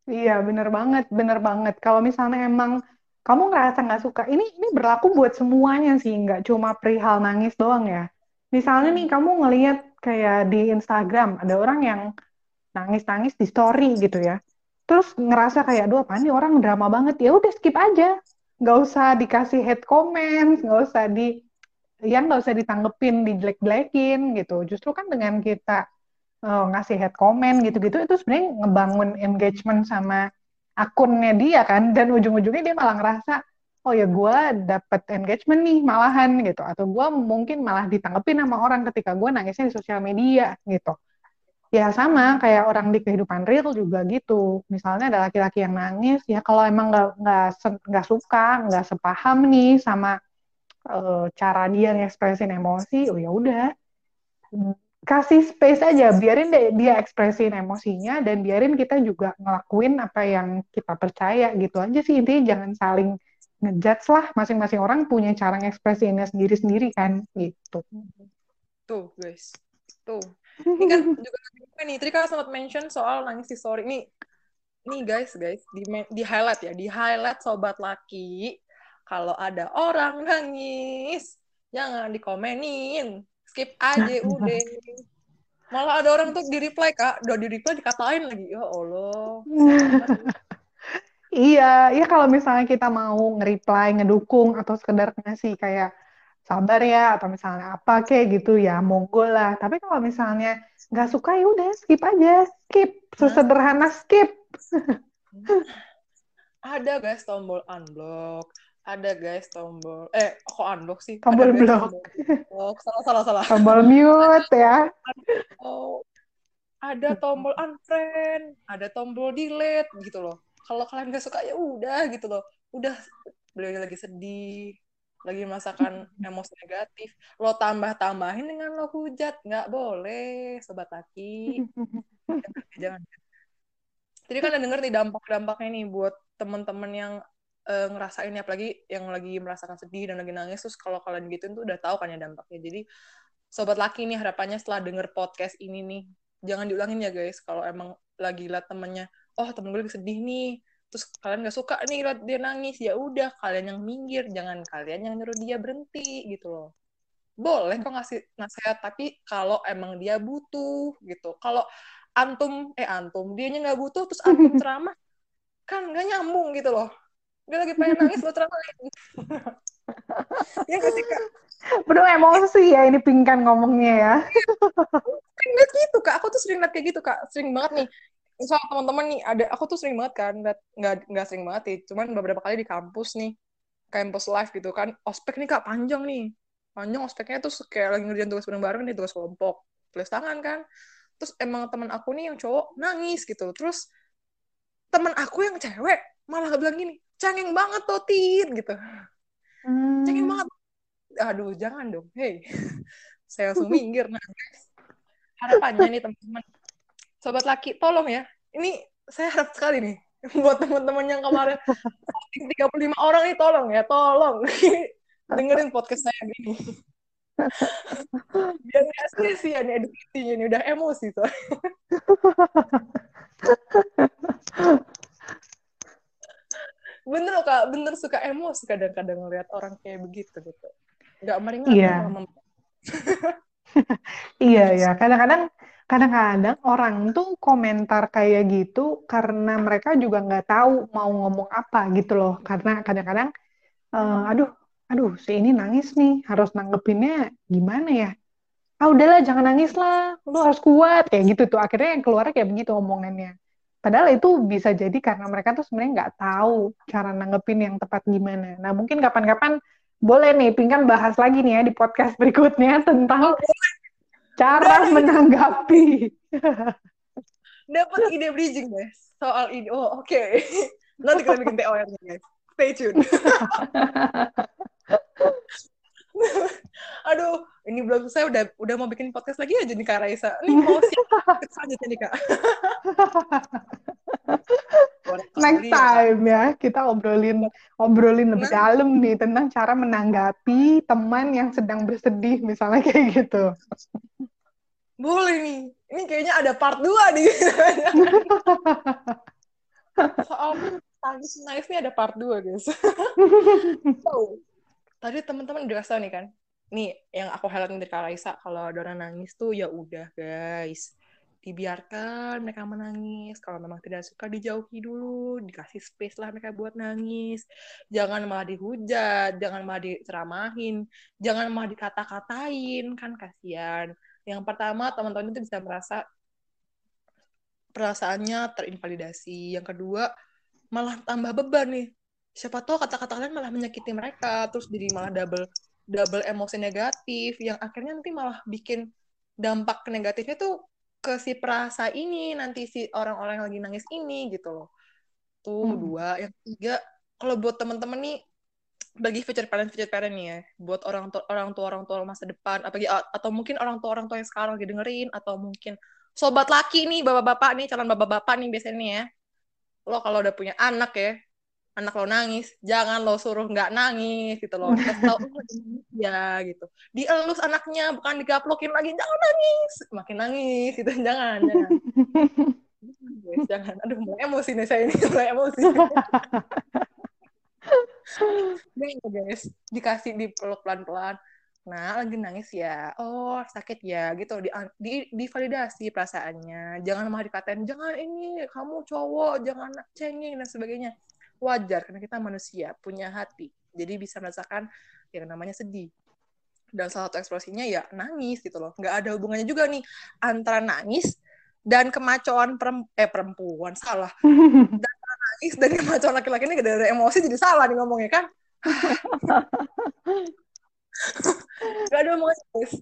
Iya bener banget bener banget. Kalau misalnya emang kamu ngerasa nggak suka ini ini berlaku buat semuanya sih nggak cuma perihal nangis doang ya. Misalnya nih hmm. kamu ngelihat kayak di Instagram ada orang yang nangis-nangis di story gitu ya. Terus ngerasa kayak aduh apa nih orang drama banget. Ya udah skip aja. Nggak usah dikasih head comment nggak usah di yang nggak usah ditanggepin dijelek-jelekin gitu. Justru kan dengan kita uh, ngasih head comment gitu-gitu itu sebenarnya ngebangun engagement sama akunnya dia kan. Dan ujung-ujungnya dia malah ngerasa oh ya gue dapet engagement nih malahan gitu. Atau gue mungkin malah ditanggepin sama orang ketika gue nangisnya di sosial media gitu. Ya sama kayak orang di kehidupan real juga gitu. Misalnya ada laki-laki yang nangis ya kalau emang nggak nggak nggak suka nggak sepaham nih sama uh, cara dia ngekspresin emosi oh ya udah. Kasih space aja biarin deh dia ekspresin emosinya dan biarin kita juga ngelakuin apa yang kita percaya gitu aja sih. Intinya jangan saling ngejudge lah masing-masing orang punya cara ngekspresinya sendiri-sendiri kan gitu. Tuh guys, tuh. Ini kan juga nih, tadi kan sempat mention soal nangis di story. Nih, nih guys, guys, di, di highlight ya, di highlight sobat laki. Kalau ada orang nangis, jangan dikomenin, skip aja udah. Malah ada orang tuh di reply kak, udah di reply dikatain lagi, ya Allah. Iya, iya kalau misalnya kita mau nge-reply, ngedukung, atau sekedar ngasih kayak sabar ya, atau misalnya apa kayak gitu ya, monggo lah. Tapi kalau misalnya nggak suka ya udah skip aja, skip, sesederhana skip. Ada guys tombol unblock, ada guys tombol eh kok unblock sih? Tombol ada block. Tombol, salah salah salah. Tombol mute ya. Oh, ada tombol unfriend, ada tombol delete gitu loh kalau kalian gak suka ya udah gitu loh. Udah beliau lagi sedih lagi merasakan emosi negatif. Lo tambah tambahin dengan lo hujat nggak boleh sobat laki. Jangan, jadi kan denger nih dampak-dampaknya nih buat temen-temen yang uh, ngerasain ya apalagi yang lagi merasakan sedih dan lagi nangis terus kalau kalian gitu tuh udah tahu kan ya dampaknya. Jadi sobat laki nih harapannya setelah denger podcast ini nih jangan diulangin ya guys kalau emang lagi liat temennya oh temen gue lagi sedih nih. Terus kalian gak suka nih liat dia nangis. Ya udah kalian yang minggir. Jangan kalian yang nyuruh dia berhenti gitu loh. Boleh kok ngasih nasihat tapi kalau emang dia butuh gitu. Kalau antum eh antum dia nggak butuh terus antum ceramah kan nggak nyambung gitu loh. Dia lagi pengen nangis lo terangin ya gak sih kak Penuh emosi ya ini pingkan ngomongnya ya. sering liat gitu kak. Aku tuh sering liat kayak gitu kak. Sering banget nih. Misal teman-teman nih ada aku tuh sering banget kan nggak nggak sering banget sih. Cuman beberapa kali di kampus nih kampus live gitu kan ospek nih kak panjang nih. Panjang ospeknya tuh kayak lagi ngerjain tugas bareng-bareng nih tugas kelompok. Tulis tangan kan. Terus emang teman aku nih yang cowok nangis gitu. Terus teman aku yang cewek malah bilang gini cengeng banget tuh tit gitu. Hmm. cengeng banget aduh jangan dong. Hey saya langsung minggir. Nah guys harapannya nih teman-teman. Sobat laki tolong ya. Ini saya harap sekali nih buat teman-teman yang kemarin 35 orang nih tolong ya tolong. Dengerin podcast saya gini. Biar nggak sia-sia nih edukasinya nih udah emosi soalnya. Bener kak. Bener suka emosi kadang-kadang ngeliat orang kayak begitu gitu nggak meringat Iya. Iya ya, kadang-kadang kadang-kadang orang tuh komentar kayak gitu karena mereka juga nggak tahu mau ngomong apa gitu loh. Karena kadang-kadang, eh, aduh, aduh, si ini nangis nih, harus nanggepinnya gimana ya? Ah udahlah, jangan nangis lah, lu harus kuat kayak gitu tuh. Akhirnya yang keluar kayak begitu omongannya. Padahal itu bisa jadi karena mereka tuh sebenarnya nggak tahu cara nanggepin yang tepat gimana. Nah mungkin kapan-kapan boleh nih, Pingkan bahas lagi nih ya di podcast berikutnya tentang cara Dari- menanggapi. dapat ide bridging guys. Soal ini oh oke. Nanti kita bikin TOR nya guys. Stay tune aduh ini belum selesai udah udah mau bikin podcast lagi aja nih kak Raisa. Ini mau siap selanjutnya nih kak. Next time ya, kita obrolin obrolin lebih Nah. dalam nih tentang cara menanggapi teman yang sedang bersedih misalnya kayak gitu. boleh nih. Ini kayaknya ada part 2 nih. Soal tangis nih ada part 2 guys. So, tadi teman-teman udah kasih tau nih kan nih yang aku highlight dari Kak Raisa kalau orang nangis tuh ya udah guys. Dibiarkan mereka menangis. Kalau memang tidak suka dijauhi dulu. Dikasih space lah mereka buat nangis. Jangan malah dihujat jangan malah diceramahin jangan malah dikata-katain. Kan kasihan. Yang pertama teman-teman itu bisa merasa perasaannya terinvalidasi. Yang kedua malah tambah beban nih siapa tahu kata-kata kalian malah menyakiti mereka terus jadi malah double double emosi negatif yang akhirnya nanti malah bikin dampak negatifnya tuh ke si perasa ini nanti si orang-orang yang lagi nangis ini gitu loh. Tuh Hmm. dua. Yang ketiga kalau buat temen-temen nih bagi future parent future parent nih ya buat orang tua orang tua orang tua masa depan apalagi atau mungkin orang tua orang tua yang sekarang lagi dengerin atau mungkin sobat laki nih bapak-bapak nih calon bapak-bapak nih biasanya nih ya. Lo kalau udah punya anak ya anak lo nangis jangan lo suruh nggak nangis gitu loh. Tahu "Oh, lagi nangis ya gitu. Dielus anaknya bukan digaplokin lagi jangan nangis. Makin nangis gitu. Jangan jangan. Jangan. Aduh mulai emosi nih saya ini mulai emosi. Jangan guys dikasih dipeluk pelan-pelan. Nah lagi nangis ya? Oh sakit ya? Gitu. Di, di divalidasi perasaannya. Jangan malah dikatain jangan ini kamu cowok jangan cengeng dan sebagainya wajar karena kita manusia punya hati. Jadi bisa merasakan yang namanya sedih. Dan salah satu ekspresinya ya nangis gitu loh. Nggak ada hubungannya juga nih antara nangis dan kemacoan perem eh perempuan. Salah. Nangis dan kemacoan laki-laki ini gara-gara emosi jadi salah nih ngomongnya kan? Gak ada hubungannya guys.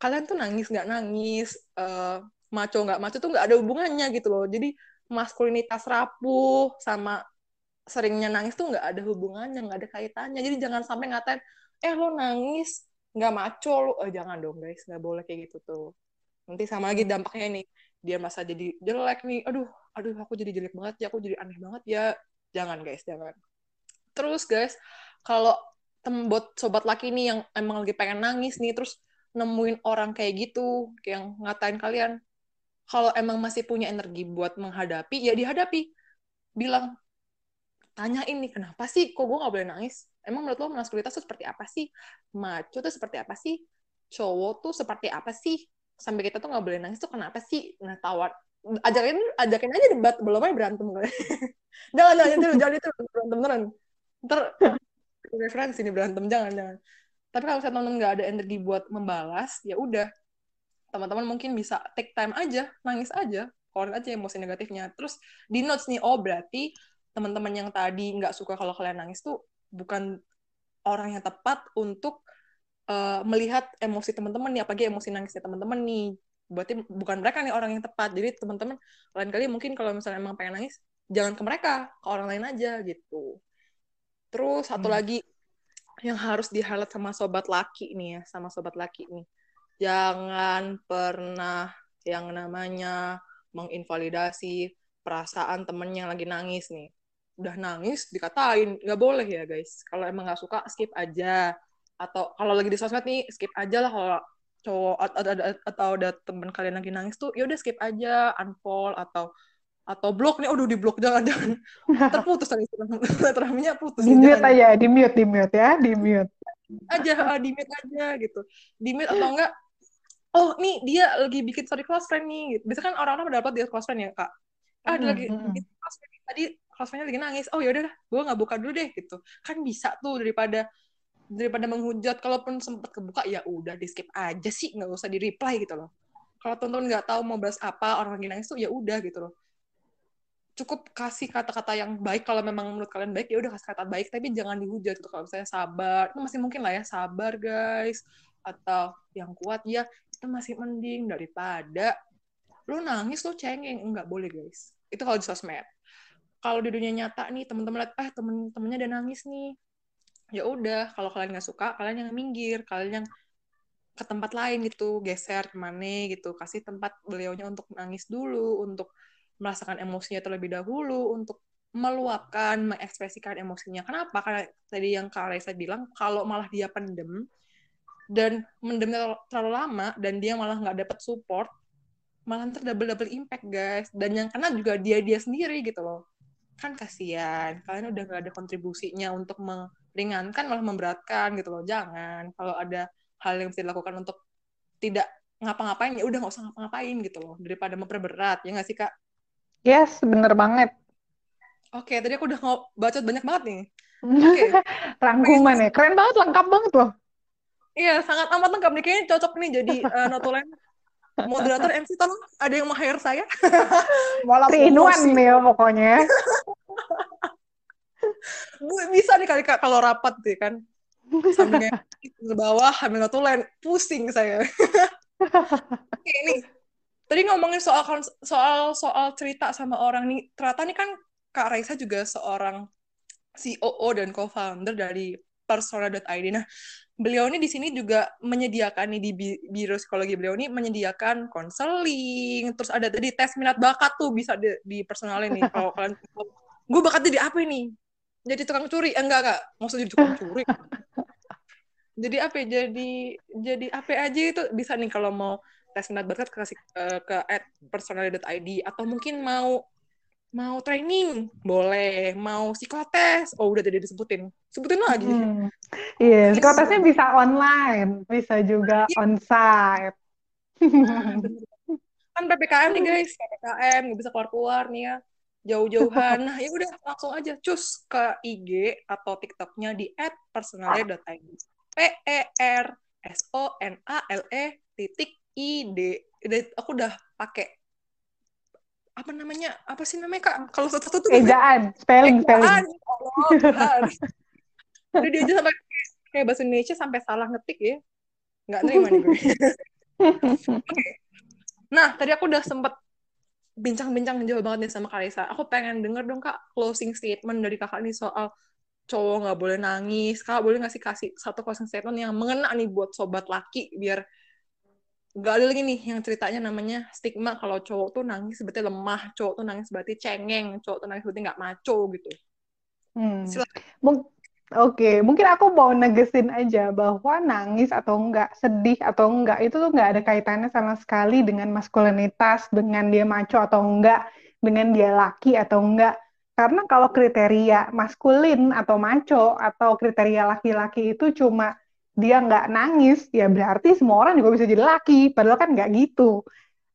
Kalian tuh nangis nggak nangis eh maco nggak maco tuh nggak ada hubungannya gitu loh. Jadi maskulinitas rapuh sama seringnya nangis tuh nggak ada hubungannya nggak ada kaitannya. Jadi jangan sampai ngatain eh lo nangis nggak maco lo. Eh, jangan dong guys nggak boleh kayak gitu tuh. Nanti sama lagi dampaknya nih dia masa jadi jelek nih. Aduh aduh aku jadi jelek banget ya aku jadi aneh banget ya. Jangan guys jangan. Terus guys kalau tembot sobat laki nih yang emang lagi pengen nangis nih terus nemuin orang kayak gitu yang ngatain kalian kalau emang masih punya energi buat menghadapi ya dihadapi. Bilang tanya ini kenapa sih? Kok gue nggak boleh nangis? Emang menurut lo maskulinitas tuh seperti apa sih? Maco tuh seperti apa sih? Cowok tuh seperti apa sih? Sampai kita tuh nggak boleh nangis tuh kenapa sih? Nah tawar ajakin ajakin aja debat belum aja berantem jangan jangan itu jangan itu berantem beneran ntar referensi ini berantem jangan jangan. Tapi kalau saya teman nggak ada energi buat membalas ya udah. Teman-teman mungkin bisa take time aja nangis aja. Keluarin aja emosi negatifnya. Terus di notes nih oh berarti teman-teman yang tadi nggak suka kalau kalian nangis tuh bukan orang yang tepat untuk uh, melihat emosi teman-teman nih apalagi emosi nangisnya teman-teman nih. Berarti bukan mereka nih orang yang tepat. Jadi teman-teman lain kali mungkin kalau misalnya emang pengen nangis jangan ke mereka ke orang lain aja gitu. Terus satu hmm. lagi yang harus di highlight sama sobat laki nih ya sama sobat laki nih. Jangan pernah yang namanya menginvalidasi perasaan temen yang lagi nangis nih udah nangis dikatain nggak boleh ya guys kalau emang nggak suka skip aja atau kalau lagi di sosmed nih skip aja lah kalau cowok atau ada atau ada temen kalian lagi nangis tuh ya udah skip aja unfollow atau atau blok nih, aduh di blok jangan jangan terputus tadi silaturahminya putus. Di mute aja, di mute, di mute ya, di mute. Aja, di mute aja gitu. Di mute atau enggak oh nih dia lagi bikin story close friend nih gitu. biasanya kan orang-orang mendapat dia close friend ya kak ah dia lagi mm-hmm. bikin close friend tadi friendnya lagi nangis. Oh yaudah gue nggak buka dulu deh gitu. Kan bisa tuh daripada daripada menghujat. Kalaupun sempat kebuka ya udah di skip aja sih. Nggak usah di reply gitu loh. Kalau teman-teman nggak tahu mau bahas apa orang lagi nangis tuh ya udah gitu loh. Cukup kasih kata-kata yang baik. Kalau memang menurut kalian baik ya udah kasih kata baik. Tapi jangan dihujat gitu. Kalau misalnya sabar itu masih mungkin lah ya. Sabar guys. Atau yang kuat ya itu masih mending daripada lu nangis lu cengeng. Enggak boleh guys. Itu kalau di sosmed kalau di dunia nyata nih teman-teman lihat eh temen-temennya udah nangis nih. Ya udah kalau kalian nggak suka kalian yang minggir kalian yang ke tempat lain gitu geser ke mana gitu. Kasih tempat beliaunya untuk nangis dulu untuk merasakan emosinya terlebih dahulu untuk meluapkan mengekspresikan emosinya. Kenapa? Karena tadi yang kak Raisa bilang kalau malah dia pendem dan mendemnya terlalu lama dan dia malah nggak dapat support malah ntar double double impact guys. Dan yang kena juga dia dia sendiri gitu loh kan kasihan kalian udah nggak ada kontribusinya untuk meringankan malah memberatkan gitu loh jangan kalau ada hal yang bisa dilakukan untuk tidak ngapa-ngapain ya udah nggak usah ngapa-ngapain gitu loh daripada memperberat ya nggak sih kak yes bener banget oke tadi aku udah bacot banyak banget nih okay. rangkuman ya keren banget lengkap banget loh Iya, sangat amat lengkap nih. Kayaknya cocok nih jadi uh, notulen. Moderator MC tolong ada yang mau hire saya? Malah Trinuan nih ya pokoknya. Bisa nih kali kalau rapat deh kan. Sambil ke bawah ambil notulen, pusing saya. Oke nih. Tadi ngomongin soal soal soal cerita sama orang nih. Ternyata nih kan Kak Raisa juga seorang COO dan co-founder dari persona.id. Nah, beliau ini di sini juga menyediakan nih di biro psikologi beliau ini menyediakan konseling terus ada tadi tes minat bakat tuh bisa di, di personalin nih kalau kalian gue bakatnya di apa ini? Jadi tukang curi? Eh, enggak enggak. Maksudnya jadi tukang curi. Jadi apa ya? jadi jadi apa aja itu bisa nih kalau mau tes minat bakat kasih uh, ke at personal.id atau mungkin mau mau training? Boleh. Mau psikotes? Oh udah tadi disebutin. Sebutin lagi. Hmm. iya yeah, psikotesnya bisa online bisa juga yeah. onsite. Nah, kan ppkm nih guys. Ppkm nggak bisa keluar keluar nih ya. Jauh-jauhan. Nah ya udah langsung aja. Cus ke IG atau TikToknya di @personalnya.id p e r s o n a l e titik i d. Aku udah pakai apa namanya apa sih namanya kak? Kalau satu-satu tuh ejaan spelling spelling. Allah udah dia aja sampai kayak bahasa Indonesia sampai salah ngetik ya. Nggak terima nih gue. Nah tadi aku udah sempet bincang-bincang jauh banget nih sama Kalisa aku pengen denger dong kak closing statement dari kakak nih soal cowok nggak boleh nangis. Kak boleh ngasih kasih satu closing statement yang mengena nih buat sobat laki biar gak ada lagi nih yang ceritanya namanya stigma kalau cowok tuh nangis berarti lemah, cowok tuh nangis berarti cengeng, cowok tuh nangis berarti nggak maco gitu. Hmm. Mung Oke, okay. mungkin aku mau negesin aja bahwa nangis atau enggak, sedih atau enggak, itu tuh enggak ada kaitannya sama sekali dengan maskulinitas, dengan dia maco atau enggak, dengan dia laki atau enggak. Karena kalau kriteria maskulin atau maco atau kriteria laki-laki itu cuma dia nggak nangis, ya berarti semua orang juga bisa jadi laki. Padahal kan nggak gitu.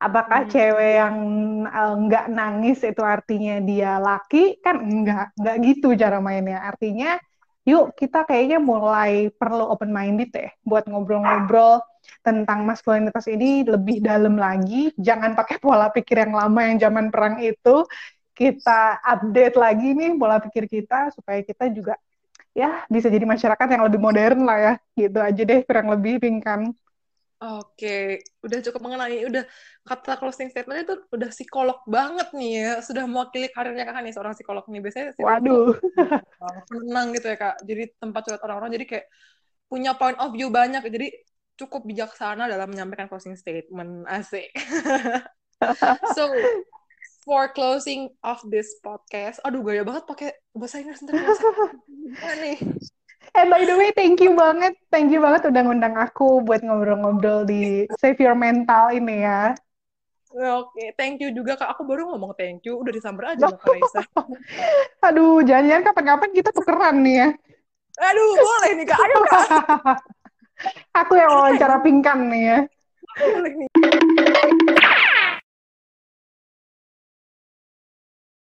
Apakah Hmm. cewek yang eh, nggak nangis itu artinya dia laki? Kan enggak, enggak gitu cara mainnya. Artinya, yuk kita kayaknya mulai perlu open minded ya buat ngobrol-ngobrol tentang maskulinitas ini lebih dalam lagi. Jangan pakai pola pikir yang lama yang zaman perang itu. Kita update lagi nih pola pikir kita supaya kita juga ya bisa jadi masyarakat yang lebih modern lah ya. Gitu aja deh kurang lebih Pinkan. Oke, udah cukup mengenai, udah kata closing statement itu udah psikolog banget nih ya, sudah mewakili karirnya kakak nih seorang psikolog nih. Biasanya psikolog Waduh. uh, penenang gitu ya kak, jadi tempat curhat orang-orang, jadi kayak punya point of view banyak, jadi cukup bijaksana dalam menyampaikan closing statement, asik. So, for closing of this podcast, aduh gaya banget pakai bahasa Inggris ntar nih? Eh by the way, thank you banget, thank you banget udah ngundang aku buat ngobrol-ngobrol di Save Your Mental ini ya. Oke, thank you juga kak. Aku baru ngomong thank you, udah disamber aja Kak Raisa. Aduh, jangan-jangan kapan-kapan kita tukeran nih ya. Aduh, boleh nih kak, ayo kak. Aku yang wawancara pingkan nih ya. Boleh nih.